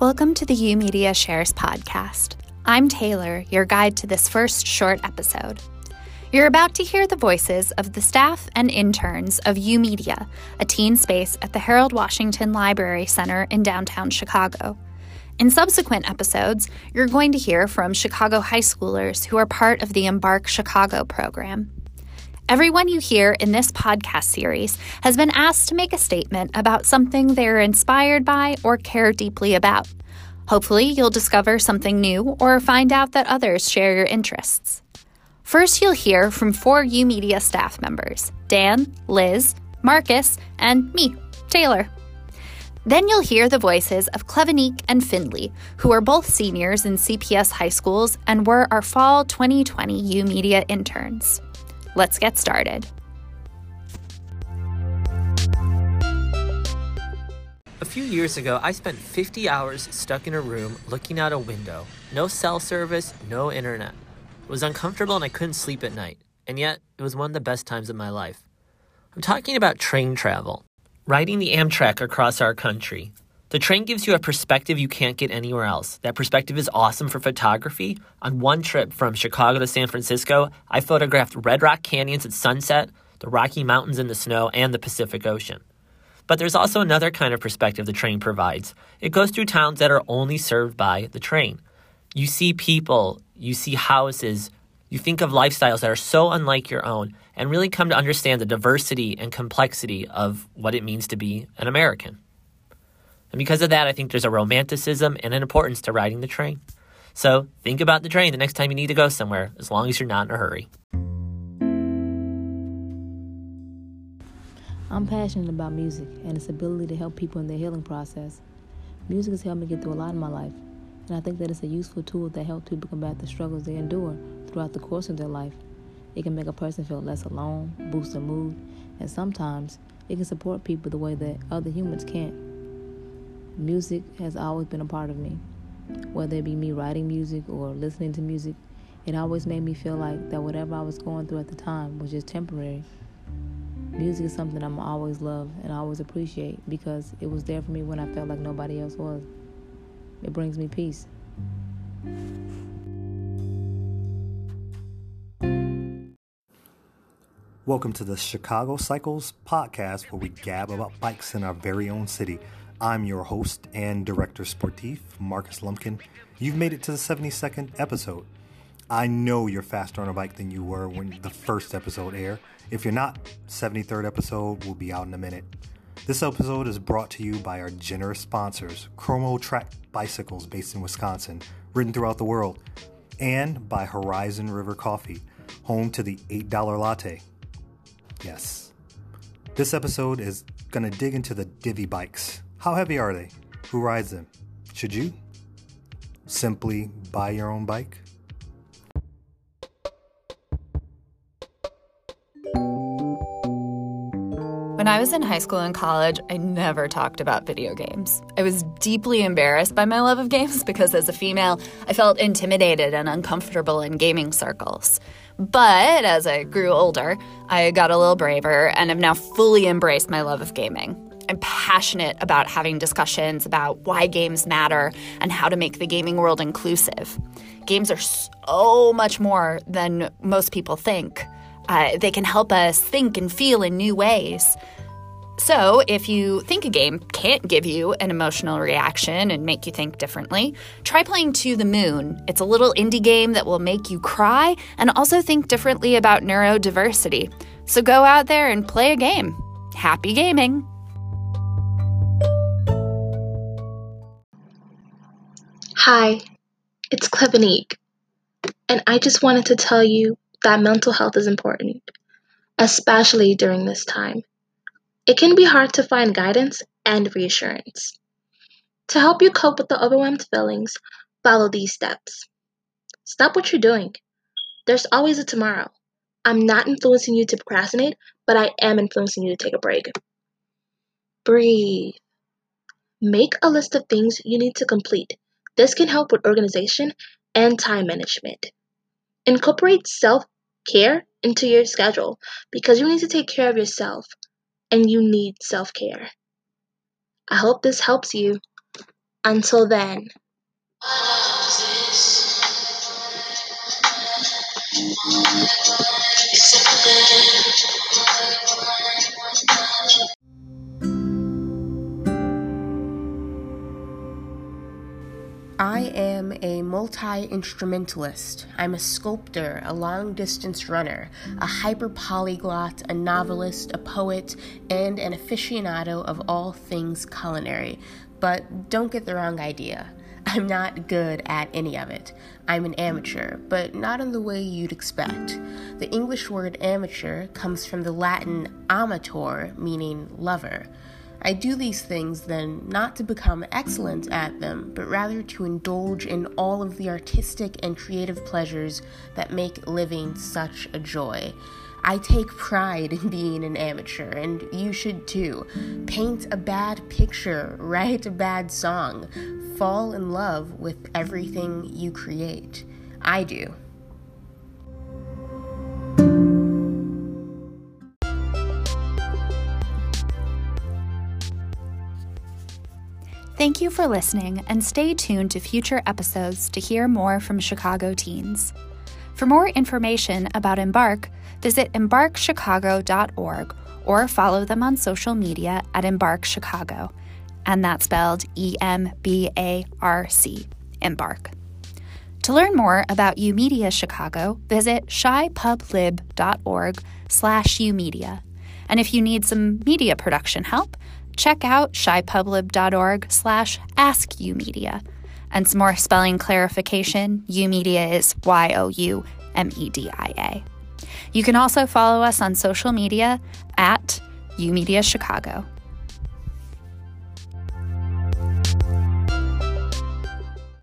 Welcome to the YOUmedia Shares podcast. I'm Taylor, your guide to this first short episode. You're about to hear the voices of the staff and interns of YOUmedia, a teen space at the Harold Washington Library Center in downtown Chicago. In subsequent episodes, you're going to hear from Chicago high schoolers who are part of the Embarc Chicago program. Everyone you hear in this podcast series has been asked to make a statement about something they're inspired by or care deeply about. Hopefully, you'll discover something new or find out that others share your interests. First, you'll hear from four YOUmedia staff members Dan, Liz, Marcus, and me, Taylor. Then you'll hear the voices of Clevenique and Finley, who are both seniors in CPS high schools and were our fall 2020 YOUmedia interns. Let's get started. A few years ago, I spent 50 hours stuck in a room looking out a window. No cell service, no internet. It was uncomfortable and I couldn't sleep at night. And yet, it was one of the best times of my life. I'm talking about train travel. Riding the Amtrak across our country. The train gives you a perspective you can't get anywhere else. That perspective is awesome for photography. On one trip from Chicago to San Francisco, I photographed Red Rock Canyons at sunset, the Rocky Mountains in the snow, and the Pacific Ocean. But there's also another kind of perspective the train provides. It goes through towns that are only served by the train. You see people, you see houses, you think of lifestyles that are so unlike your own, and really come to understand the diversity and complexity of what it means to be an American. And because of that, I think there's a romanticism and an importance to riding the train. So think about the train the next time you need to go somewhere, as long as you're not in a hurry. I'm passionate about music and its ability to help people in their healing process. Music has helped me get through a lot in my life, and I think that it's a useful tool that helps people combat the struggles they endure throughout the course of their life. It can make a person feel less alone, boost their mood, and sometimes it can support people the way that other humans can't. Music has always been a part of me. Whether it be me writing music or listening to music, it always made me feel like that whatever I was going through at the time was just temporary. Music is something I'm always love and always appreciate because it was there for me when I felt like nobody else was. It brings me peace. Welcome to the Chicago Cycles podcast where we gab about bikes in our very own city. I'm your host and director sportif, Marcus Lumpkin. You've made it to the 72nd episode. I know you're faster on a bike than you were when the first episode aired. If you're not, 73rd episode will be out in a minute. This episode is brought to you by our generous sponsors, Chromo Track Bicycles based in Wisconsin, ridden throughout the world, and by Horizon River Coffee, home to the $8 latte. Yes. This episode is going to dig into the Divvy bikes. How heavy are they? Who rides them? Should you simply buy your own bike? When I was in high school and college, I never talked about video games. I was deeply embarrassed by my love of games because as a female, I felt intimidated and uncomfortable in gaming circles. But as I grew older, I got a little braver and have now fully embraced my love of gaming. I'm passionate about having discussions about why games matter and how to make the gaming world inclusive. Games are so much more than most people think. Uh, they can help us think and feel in new ways. So, if you think a game can't give you an emotional reaction and make you think differently, try playing To the Moon. It's a little indie game that will make you cry and also think differently about neurodiversity. So, go out there and play a game. Happy gaming! Hi, it's Clevenique, and I just wanted to tell you that mental health is important, especially during this time. It can be hard to find guidance and reassurance. To help you cope with the overwhelmed feelings, follow these steps. Stop what you're doing. There's always a tomorrow. I'm not influencing you to procrastinate, but I am influencing you to take a break. Breathe. Make a list of things you need to complete. This can help with organization and time management. Incorporate self care into your schedule because you need to take care of yourself and you need self care. I hope this helps you. Until then. I am a multi instrumentalist. I'm a sculptor, a long distance runner, a hyper polyglot, a novelist, a poet, and an aficionado of all things culinary. But don't get the wrong idea. I'm not good at any of it. I'm an amateur, but not in the way you'd expect. The English word amateur comes from the Latin amator, meaning lover. I do these things then not to become excellent at them, but rather to indulge in all of the artistic and creative pleasures that make living such a joy. I take pride in being an amateur, and you should too. Paint a bad picture, write a bad song, fall in love with everything you create. I do. Thank you for listening and stay tuned to future episodes to hear more from Chicago teens. For more information about Embarc, visit embarcchicago.org or follow them on social media at Embarc Chicago, and that's spelled E M B A R C, Embarc. To learn more about YOUmedia Chicago, visit chipublib.org slash youmedia. And if you need some media production help, check out chipublib.org slash askyoumedia. And some more spelling clarification, YOUmedia is Y-O-U-M-E-D-I-A. You can also follow us on social media at YOUmedia Chicago.